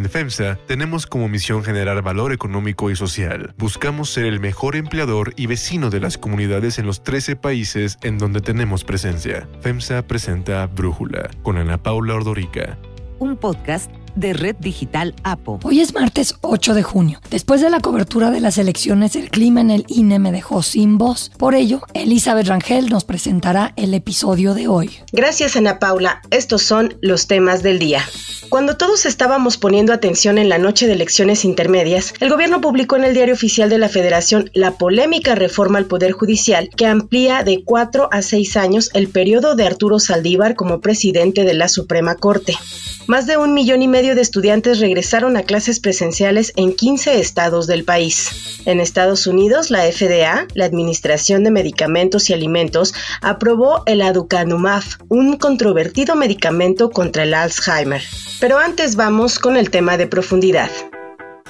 En FEMSA tenemos como misión generar valor económico y social. Buscamos ser el mejor empleador y vecino de las comunidades en los 13 países en donde tenemos presencia. FEMSA presenta Brújula con Ana Paula Ordorica. Un podcast de Red Digital APO. Hoy es martes 8 de junio. Después de la cobertura de las elecciones, el clima en el INE me dejó sin voz. Por ello, Elizabeth Rangel nos presentará el episodio de hoy. Gracias, Ana Paula. Estos son los temas del día. Cuando todos estábamos poniendo atención en la noche de elecciones intermedias, el gobierno publicó en el Diario Oficial de la Federación la polémica reforma al Poder Judicial que amplía de cuatro a seis años el periodo de Arturo Saldívar como presidente de la Suprema Corte. Más de un millón y medio de estudiantes regresaron a clases presenciales en 15 estados del país. En Estados Unidos, la FDA, la Administración de Medicamentos y Alimentos, aprobó el aducanumab, un controvertido medicamento contra el Alzheimer. Pero antes vamos con el tema de profundidad.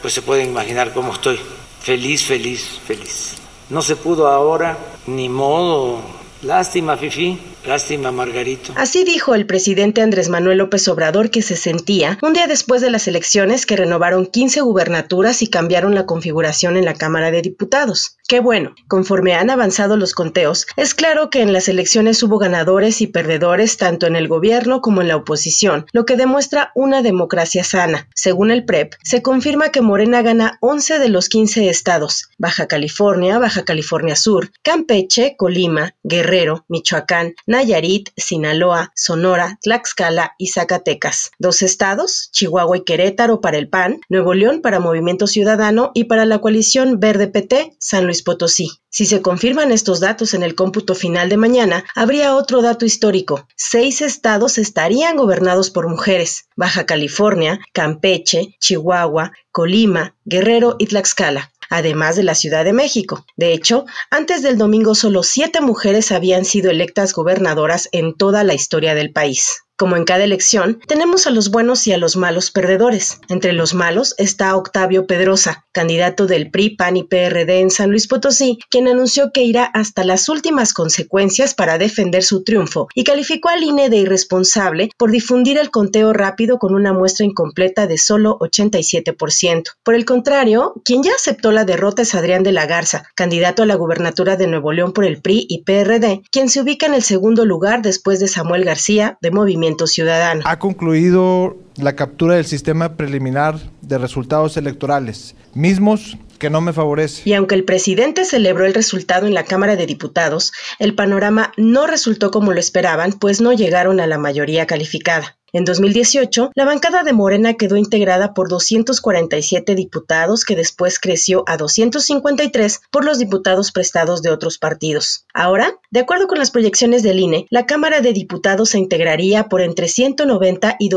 Pues se pueden imaginar cómo estoy. Feliz, feliz, feliz. No se pudo ahora, ni modo. Lástima, Fifi Lástima, Margarito. Así dijo el presidente Andrés Manuel López Obrador que se sentía un día después de las elecciones que renovaron 15 gubernaturas y cambiaron la configuración en la Cámara de Diputados. Qué bueno, conforme han avanzado los conteos, es claro que en las elecciones hubo ganadores y perdedores tanto en el gobierno como en la oposición, lo que demuestra una democracia sana. Según el PREP, se confirma que Morena gana 11 de los 15 estados, Baja California, Baja California Sur, Campeche, Colima, Guerrero, Michoacán, Nayarit, Sinaloa, Sonora, Tlaxcala y Zacatecas. Dos estados, Chihuahua y Querétaro para el PAN, Nuevo León para Movimiento Ciudadano y para la coalición Verde PT, San Luis Potosí. Si se confirman estos datos en el cómputo final de mañana, habría otro dato histórico. Seis estados estarían gobernados por mujeres. Baja California, Campeche, Chihuahua, Colima, Guerrero y Tlaxcala además de la Ciudad de México. De hecho, antes del domingo solo siete mujeres habían sido electas gobernadoras en toda la historia del país. Como en cada elección, tenemos a los buenos y a los malos perdedores. Entre los malos está Octavio Pedrosa, candidato del PRI, PAN y PRD en San Luis Potosí, quien anunció que irá hasta las últimas consecuencias para defender su triunfo y calificó al INE de irresponsable por difundir el conteo rápido con una muestra incompleta de solo 87%. Por el contrario, quien ya aceptó la derrota es Adrián de la Garza, candidato a la gubernatura de Nuevo León por el PRI y PRD, quien se ubica en el segundo lugar después de Samuel García, de Movimiento Ciudadano. Ha concluido la captura del sistema preliminar de resultados electorales, mismos que no me favorece. Y aunque el presidente celebró el resultado en la Cámara de Diputados, el panorama no resultó como lo esperaban, pues no llegaron a la mayoría calificada. En 2018, la bancada de Morena quedó integrada por 247 diputados, que después creció a 253 por los diputados prestados de otros partidos. Ahora, de acuerdo con las proyecciones del INE, la Cámara de Diputados se integraría por entre 190 y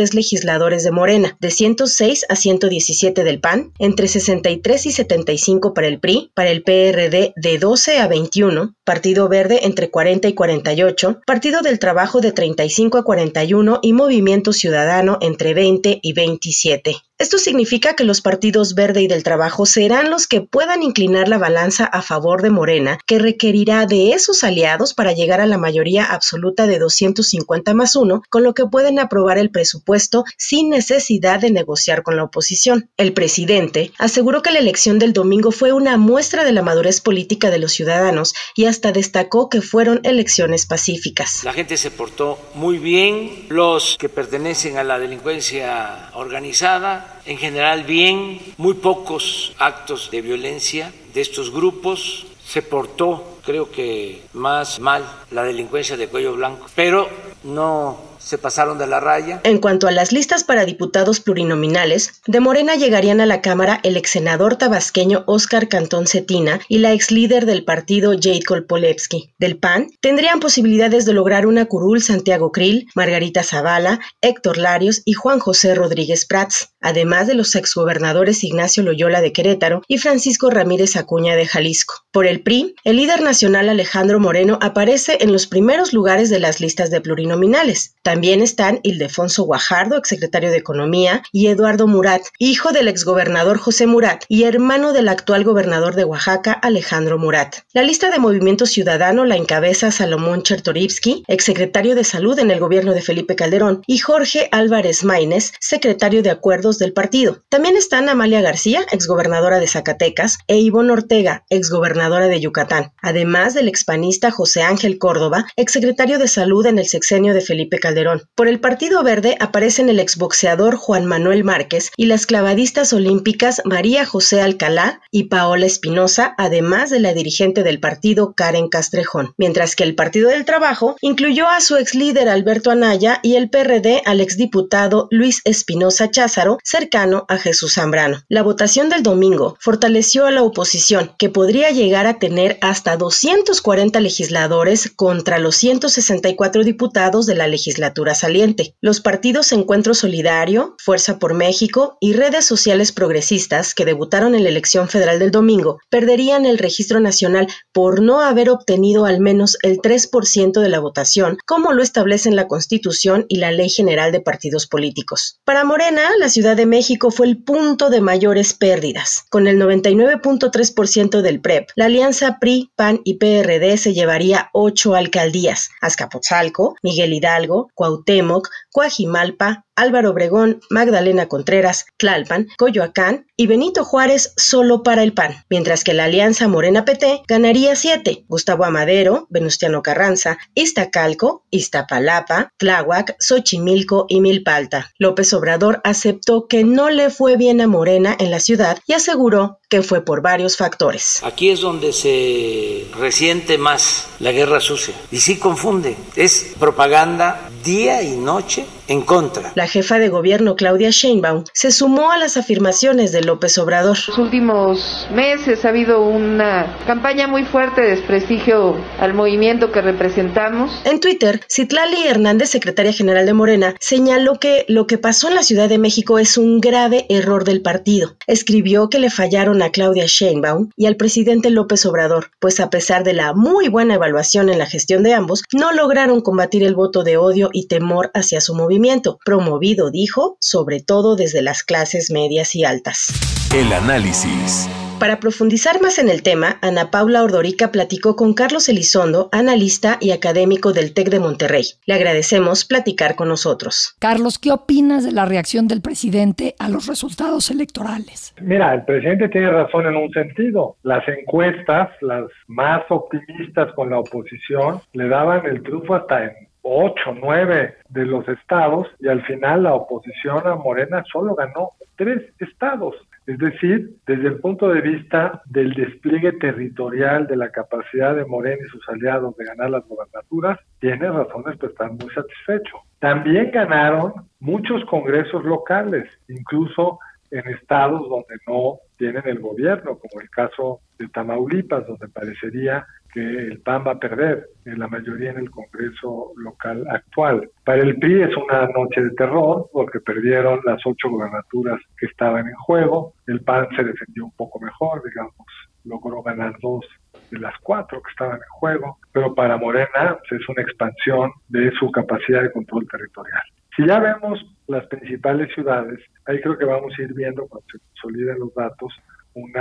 203 legisladores de Morena, de 106 a 117 del PAN, entre 63 y 75 para el PRI, para el PRD de 12 a 21, Partido Verde entre 40 y 48, Partido del Trabajo de 35 a 41, y Movimiento Ciudadano entre 20 y 27. Esto significa que los partidos Verde y del Trabajo serán los que puedan inclinar la balanza a favor de Morena, que requerirá de esos aliados para llegar a la mayoría absoluta de 250 más 1, con lo que pueden aprobar el presupuesto sin necesidad de negociar con la oposición. El presidente aseguró que la elección del domingo fue una muestra de la madurez política de los ciudadanos y hasta destacó que fueron elecciones pacíficas. La gente se portó muy bien, los que pertenecen a la delincuencia organizada, en general bien, muy pocos actos de violencia de estos grupos. Se portó, creo que más mal, la delincuencia de cuello blanco, pero no se pasaron de la raya. En cuanto a las listas para diputados plurinominales, de Morena llegarían a la Cámara el ex senador tabasqueño Óscar Cantón Cetina y la ex líder del partido Jade Kolpolevsky. Del PAN tendrían posibilidades de lograr una curul Santiago Krill, Margarita Zavala, Héctor Larios y Juan José Rodríguez Prats, además de los exgobernadores Ignacio Loyola de Querétaro y Francisco Ramírez Acuña de Jalisco. Por el PRI, el líder nacional Alejandro Moreno aparece en los primeros lugares de las listas de plurinominales. También están Ildefonso Guajardo, exsecretario de Economía, y Eduardo Murat, hijo del exgobernador José Murat y hermano del actual gobernador de Oaxaca, Alejandro Murat. La lista de Movimiento Ciudadano la encabeza Salomón Chertorivsky, exsecretario de Salud en el gobierno de Felipe Calderón, y Jorge Álvarez Maínez, secretario de Acuerdos del partido. También están Amalia García, exgobernadora de Zacatecas, e Ivonne Ortega, exgobernadora de Yucatán, además del expanista José Ángel Córdoba, exsecretario de Salud en el sexenio de Felipe Calderón. Por el Partido Verde aparecen el exboxeador Juan Manuel Márquez y las clavadistas olímpicas María José Alcalá y Paola Espinosa, además de la dirigente del partido Karen Castrejón, mientras que el Partido del Trabajo incluyó a su ex líder Alberto Anaya y el PRD al exdiputado Luis Espinosa Cházaro, cercano a Jesús Zambrano. La votación del domingo fortaleció a la oposición, que podría llegar a tener hasta 240 legisladores contra los 164 diputados de la legislatura saliente. Los partidos Encuentro Solidario, Fuerza por México y redes sociales progresistas que debutaron en la elección federal del domingo perderían el registro nacional por no haber obtenido al menos el 3% de la votación, como lo establecen la Constitución y la Ley General de Partidos Políticos. Para Morena, la Ciudad de México fue el punto de mayores pérdidas. Con el 99.3% del PREP, la alianza PRI, PAN y PRD se llevaría ocho alcaldías: Azcapotzalco, Miguel Hidalgo, Cuauhtémoc, Coajimalpa, Álvaro Obregón, Magdalena Contreras, Tlalpan, Coyoacán y Benito Juárez solo para el PAN, mientras que la alianza Morena PT ganaría siete, Gustavo Amadero, Venustiano Carranza, Iztacalco, Iztapalapa, Tláhuac, Xochimilco y Milpalta. López Obrador aceptó que no le fue bien a Morena en la ciudad y aseguró que fue por varios factores. Aquí es donde se resiente más la guerra sucia y sí confunde. Es propaganda día y noche en contra. La jefa de gobierno Claudia Sheinbaum se sumó a las afirmaciones de López Obrador. En los últimos meses ha habido una campaña muy fuerte de desprestigio al movimiento que representamos. En Twitter, Citlali Hernández, secretaria general de Morena, señaló que lo que pasó en la Ciudad de México es un grave error del partido. Escribió que le fallaron a Claudia Sheinbaum y al presidente López Obrador, pues a pesar de la muy buena evaluación en la gestión de ambos, no lograron combatir el voto de odio y temor hacia su movimiento, promovido, dijo, sobre todo desde las clases medias y altas. El análisis. Para profundizar más en el tema, Ana Paula Ordorica platicó con Carlos Elizondo, analista y académico del TEC de Monterrey. Le agradecemos platicar con nosotros. Carlos, ¿qué opinas de la reacción del presidente a los resultados electorales? Mira, el presidente tiene razón en un sentido. Las encuestas, las más optimistas con la oposición, le daban el triunfo hasta en ocho, nueve de los estados y al final la oposición a Morena solo ganó tres estados. Es decir, desde el punto de vista del despliegue territorial, de la capacidad de Morena y sus aliados de ganar las gobernaturas, tiene razones para estar muy satisfecho. También ganaron muchos congresos locales, incluso en estados donde no tienen el gobierno, como el caso de Tamaulipas, donde parecería que el PAN va a perder en la mayoría en el Congreso local actual. Para el PRI es una noche de terror porque perdieron las ocho gobernaturas que estaban en juego. El PAN se defendió un poco mejor, digamos, logró ganar dos de las cuatro que estaban en juego, pero para Morena pues, es una expansión de su capacidad de control territorial. Si ya vemos las principales ciudades, ahí creo que vamos a ir viendo cuando se consoliden los datos un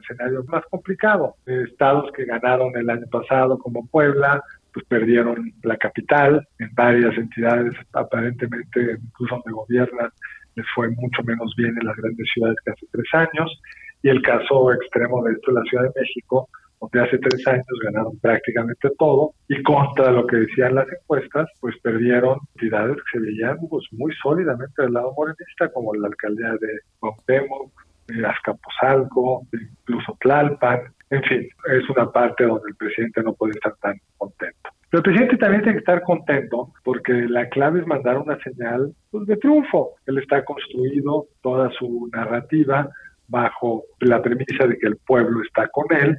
escenario más complicado. Estados que ganaron el año pasado, como Puebla, pues perdieron la capital, en varias entidades aparentemente, incluso donde gobiernan, les fue mucho menos bien en las grandes ciudades que hace tres años. Y el caso extremo de esto es la Ciudad de México, donde hace tres años ganaron prácticamente todo y contra lo que decían las encuestas, pues perdieron entidades que se veían pues, muy sólidamente del lado morenista, como la alcaldía de Cuauhtémoc, Azcapotzalco, incluso Tlalpan, en fin, es una parte donde el presidente no puede estar tan contento. Pero el presidente también tiene que estar contento porque la clave es mandar una señal pues, de triunfo. Él está construido toda su narrativa bajo la premisa de que el pueblo está con él,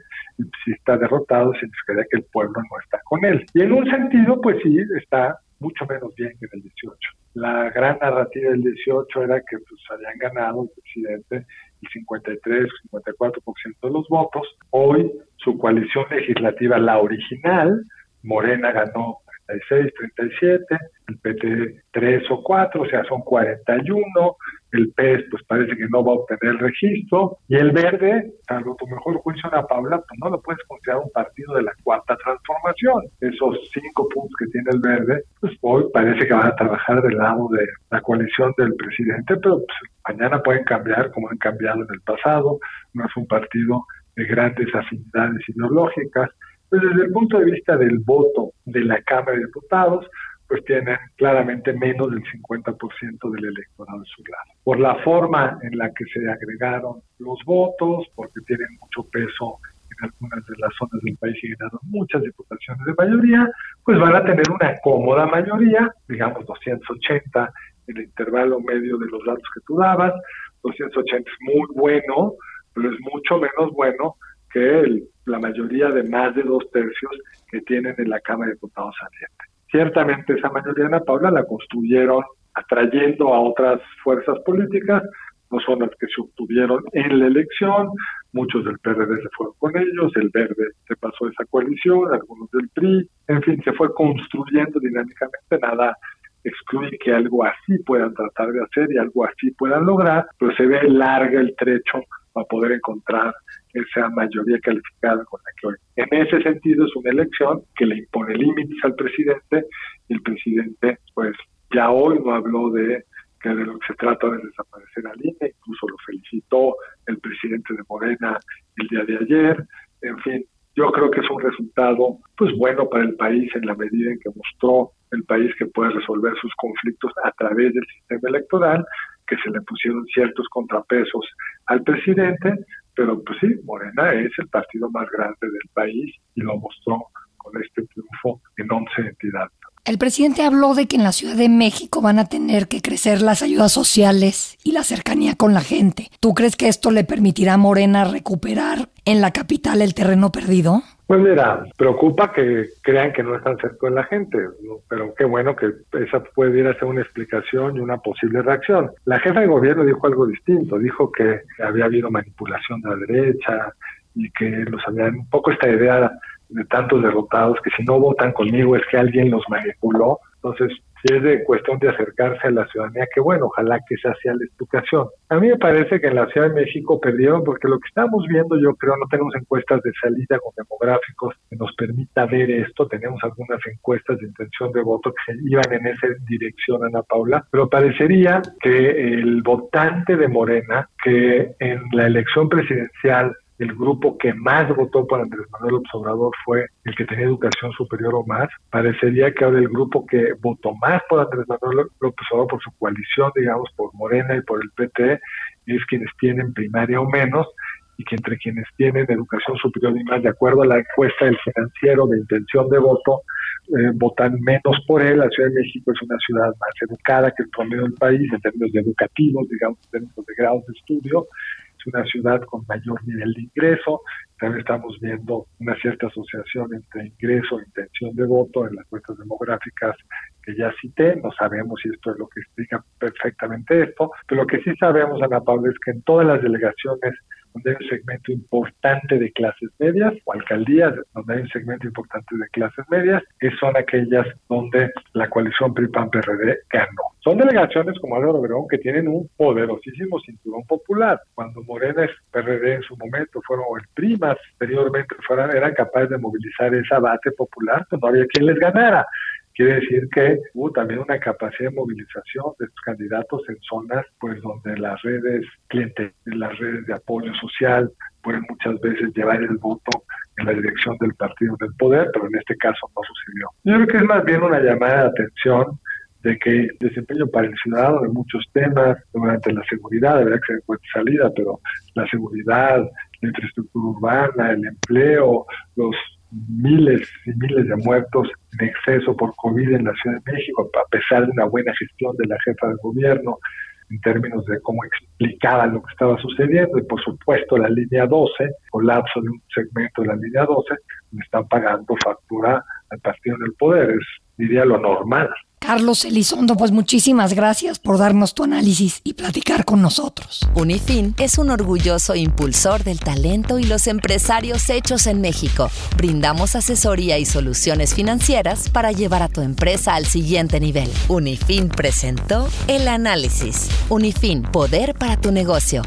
si está derrotado significaría que el pueblo no está con él. Y en un sentido, pues sí, está mucho menos bien que en el 18. La gran narrativa del 18 era que pues habían ganado el presidente el 53, 54% de los votos. Hoy su coalición legislativa, la original, Morena ganó 36, 37, el PT 3 o 4, o sea, son 41, el PES pues parece que no va a obtener el registro, y el Verde, salvo tu mejor juicio, Ana Paula, pues no lo puedes considerar un partido de la cuarta transformación. Esos cinco puntos que tiene el Verde, pues hoy parece que van a trabajar del lado de la coalición del presidente, pero pues, Mañana pueden cambiar como han cambiado en el pasado, no es un partido de grandes afinidades ideológicas. Pues desde el punto de vista del voto de la Cámara de Diputados, pues tienen claramente menos del 50% del electorado de su lado. Por la forma en la que se agregaron los votos, porque tienen mucho peso en algunas de las zonas del país y ganaron muchas diputaciones de mayoría, pues van a tener una cómoda mayoría, digamos 280 en el intervalo medio de los datos que tú dabas, 280 es muy bueno, pero es mucho menos bueno que la mayoría de más de dos tercios que tienen en la Cámara de Diputados saliente. Ciertamente esa mayoría, Ana Paula, la construyeron atrayendo a otras fuerzas políticas, no son las que se obtuvieron en la elección, muchos del PRD se fueron con ellos, el Verde se pasó esa coalición, algunos del PRI, en fin, se fue construyendo dinámicamente, nada excluye que algo así puedan tratar de hacer y algo así puedan lograr, pero se ve larga el trecho para poder encontrar esa mayoría calificada con la que hoy. En ese sentido es una elección que le impone límites al presidente y el presidente pues ya hoy no habló de que de lo que se trata de desaparecer al INE, incluso lo felicitó el presidente de Morena el día de ayer, en fin, yo creo que es un resultado pues bueno para el país en la medida en que mostró el país que puede resolver sus conflictos a través del sistema electoral, que se le pusieron ciertos contrapesos al presidente, pero pues sí, Morena es el partido más grande del país y lo mostró con este triunfo en 11 entidades. El presidente habló de que en la Ciudad de México van a tener que crecer las ayudas sociales y la cercanía con la gente. ¿Tú crees que esto le permitirá a Morena recuperar en la capital el terreno perdido? Pues mira, preocupa que crean que no están cerca de la gente, pero qué bueno que esa puede ir a ser una explicación y una posible reacción. La jefa de gobierno dijo algo distinto, dijo que había habido manipulación de la derecha y que los habían un poco esta idea de tantos derrotados que si no votan conmigo es que alguien los manipuló. Entonces, si es de cuestión de acercarse a la ciudadanía, que bueno, ojalá que sea la explicación. A mí me parece que en la Ciudad de México perdieron porque lo que estamos viendo, yo creo, no tenemos encuestas de salida con demográficos que nos permita ver esto. Tenemos algunas encuestas de intención de voto que iban en esa dirección, Ana Paula, pero parecería que el votante de Morena, que en la elección presidencial el grupo que más votó por Andrés Manuel Obrador fue el que tenía educación superior o más. Parecería que ahora el grupo que votó más por Andrés Manuel López Obrador, por su coalición, digamos, por Morena y por el PT, es quienes tienen primaria o menos, y que entre quienes tienen educación superior y más, de acuerdo a la encuesta del financiero de intención de voto, eh, votan menos por él. La Ciudad de México es una ciudad más educada que el promedio del país en términos de educativos, digamos, en términos de grados de estudio, una ciudad con mayor nivel de ingreso. También estamos viendo una cierta asociación entre ingreso e intención de voto en las cuentas demográficas que ya cité. No sabemos si esto es lo que explica perfectamente esto, pero lo que sí sabemos, Ana Paula, es que en todas las delegaciones donde hay un segmento importante de clases medias, o alcaldías donde hay un segmento importante de clases medias, son aquellas donde la coalición PRI-PAN-PRD ganó. Son delegaciones como Álvaro Obregón que tienen un poderosísimo cinturón popular. Cuando Morena y PRD en su momento fueron, el PRI más anteriormente fueran, eran capaces de movilizar esa base popular, pues no había quien les ganara. Quiere decir que hubo también una capacidad de movilización de sus candidatos en zonas pues donde las redes clientes, las redes de apoyo social pueden muchas veces llevar el voto en la dirección del partido del poder, pero en este caso no sucedió. Yo creo que es más bien una llamada de atención de que el desempeño para el ciudadano de muchos temas, durante la seguridad, verdad que se encuentra salida, pero la seguridad, la infraestructura urbana, el empleo, los miles y miles de muertos en exceso por COVID en la Ciudad de México, a pesar de una buena gestión de la jefa del gobierno en términos de cómo explicaba lo que estaba sucediendo y por supuesto la línea 12, colapso de un segmento de la línea 12, le están pagando factura al partido del poder, es diría lo normal. Carlos Elizondo, pues muchísimas gracias por darnos tu análisis y platicar con nosotros. Unifin es un orgulloso impulsor del talento y los empresarios hechos en México. Brindamos asesoría y soluciones financieras para llevar a tu empresa al siguiente nivel. Unifin presentó el análisis. Unifin, poder para tu negocio.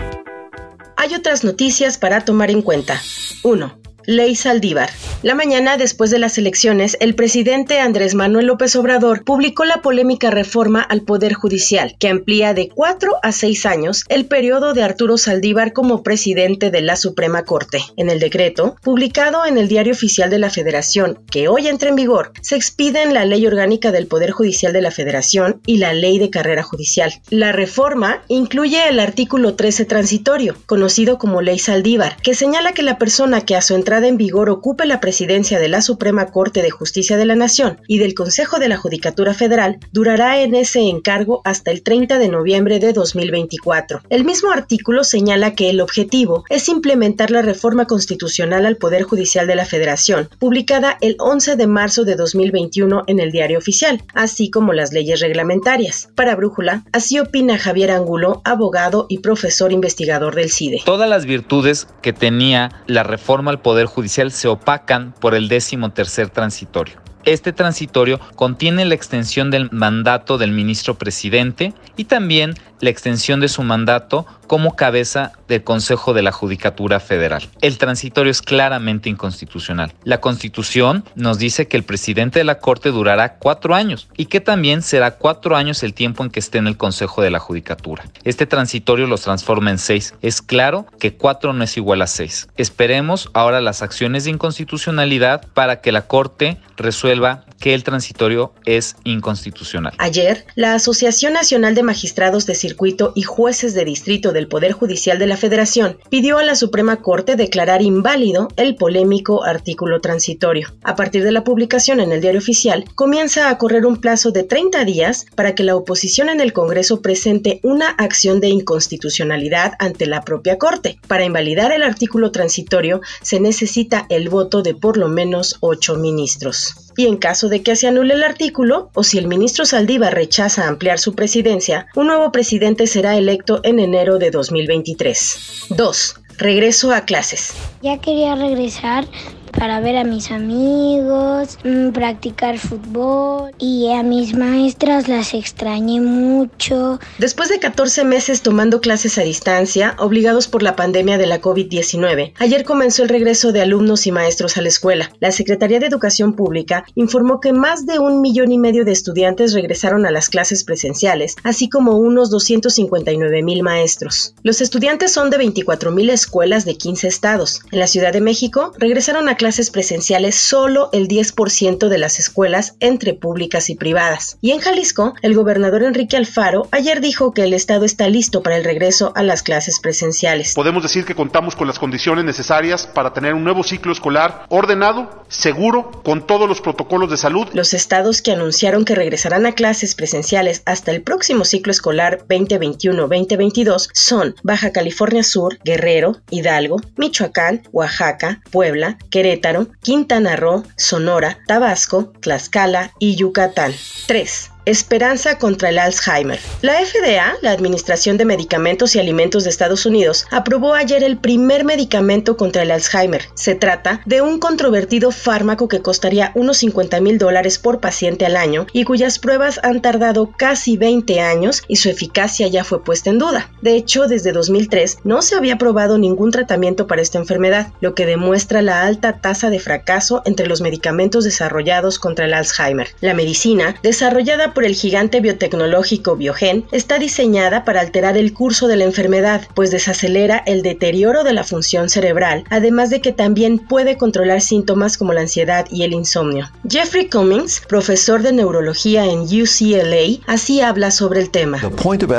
Hay otras noticias para tomar en cuenta. 1. Ley Saldívar. La mañana después de las elecciones, el presidente Andrés Manuel López Obrador publicó la polémica reforma al Poder Judicial, que amplía de cuatro a seis años el periodo de Arturo Saldívar como presidente de la Suprema Corte. En el decreto, publicado en el Diario Oficial de la Federación, que hoy entra en vigor, se expiden la Ley Orgánica del Poder Judicial de la Federación y la Ley de Carrera Judicial. La reforma incluye el artículo 13 transitorio, conocido como Ley Saldívar, que señala que la persona que a su entrada en vigor ocupe la presidencia de la Suprema Corte de Justicia de la Nación y del Consejo de la Judicatura Federal durará en ese encargo hasta el 30 de noviembre de 2024. El mismo artículo señala que el objetivo es implementar la reforma constitucional al Poder Judicial de la Federación, publicada el 11 de marzo de 2021 en el Diario Oficial, así como las leyes reglamentarias. Para Brújula, así opina Javier Angulo, abogado y profesor investigador del CIDE. Todas las virtudes que tenía la reforma al Poder Judicial se opacan por el décimo tercer transitorio. Este transitorio contiene la extensión del mandato del ministro presidente y también la extensión de su mandato como cabeza del Consejo de la Judicatura Federal. El transitorio es claramente inconstitucional. La Constitución nos dice que el presidente de la Corte durará cuatro años y que también será cuatro años el tiempo en que esté en el Consejo de la Judicatura. Este transitorio los transforma en seis. Es claro que cuatro no es igual a seis. Esperemos ahora las acciones de inconstitucionalidad para que la Corte resuelva que el transitorio es inconstitucional. Ayer, la Asociación Nacional de Magistrados de Circuito y Jueces de Distrito del Poder Judicial de la Federación pidió a la Suprema Corte declarar inválido el polémico artículo transitorio. A partir de la publicación en el diario oficial, comienza a correr un plazo de 30 días para que la oposición en el Congreso presente una acción de inconstitucionalidad ante la propia Corte. Para invalidar el artículo transitorio se necesita el voto de por lo menos ocho ministros. Y en caso de que se anule el artículo, o si el ministro Saldívar rechaza ampliar su presidencia, un nuevo presidente será electo en enero de 2023. 2. Regreso a clases. Ya quería regresar, para ver a mis amigos, mm, practicar fútbol y a mis maestras las extrañé mucho. Después de 14 meses tomando clases a distancia, obligados por la pandemia de la COVID-19, ayer comenzó el regreso de alumnos y maestros a la escuela. La Secretaría de Educación Pública informó que más de un millón y medio de estudiantes regresaron a las clases presenciales, así como unos 259 mil maestros. Los estudiantes son de 24 mil escuelas de 15 estados. En la Ciudad de México regresaron a clases presenciales solo el 10% de las escuelas entre públicas y privadas. Y en Jalisco, el gobernador Enrique Alfaro ayer dijo que el Estado está listo para el regreso a las clases presenciales. Podemos decir que contamos con las condiciones necesarias para tener un nuevo ciclo escolar ordenado, seguro, con todos los protocolos de salud. Los estados que anunciaron que regresarán a clases presenciales hasta el próximo ciclo escolar 2021-2022 son Baja California Sur, Guerrero, Hidalgo, Michoacán, Oaxaca, Puebla, Querétaro, Querétaro, Quintana Roo, Sonora, Tabasco, Tlaxcala y Yucatán. 3. Esperanza contra el Alzheimer. La FDA, la Administración de Medicamentos y Alimentos de Estados Unidos, aprobó ayer el primer medicamento contra el Alzheimer. Se trata de un controvertido fármaco que costaría unos 50 mil dólares por paciente al año y cuyas pruebas han tardado casi 20 años y su eficacia ya fue puesta en duda. De hecho, desde 2003 no se había probado ningún tratamiento para esta enfermedad, lo que demuestra la alta tasa de fracaso entre los medicamentos desarrollados contra el Alzheimer. La medicina, desarrollada por el gigante biotecnológico Biogen está diseñada para alterar el curso de la enfermedad, pues desacelera el deterioro de la función cerebral, además de que también puede controlar síntomas como la ansiedad y el insomnio. Jeffrey Cummings, profesor de neurología en UCLA, así habla sobre el tema. The point of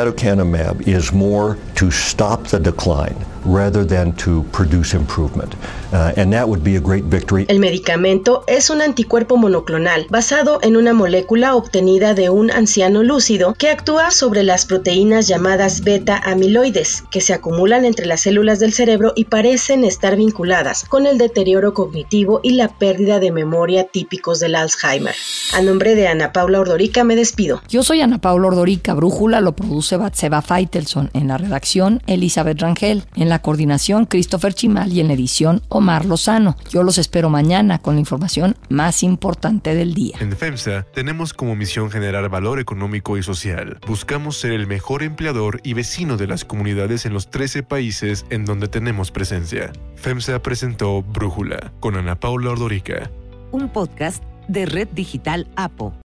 is more to stop the decline rather than to produce improvement. Uh, and that would be a great victory. El medicamento es un anticuerpo monoclonal basado en una molécula obtenida de un anciano lúcido que actúa sobre las proteínas llamadas beta amiloides, que se acumulan entre las células del cerebro y parecen estar vinculadas con el deterioro cognitivo y la pérdida de memoria típicos del Alzheimer. A nombre de Ana Paula Ordorica me despido. Yo soy Ana Paula Ordorica, Brújula lo produce Batseba Feitelson, en la redacción Elizabeth Rangel, en la coordinación Christopher Chimal y en la edición Omar Lozano. Yo los espero mañana con la información más importante del día. En FEMSA tenemos como misión generar valor económico y social. Buscamos ser el mejor empleador y vecino de las comunidades en los 13 países en donde tenemos presencia. FEMSA presentó Brújula con Ana Paula Ordorica. Un podcast de Red Digital APO.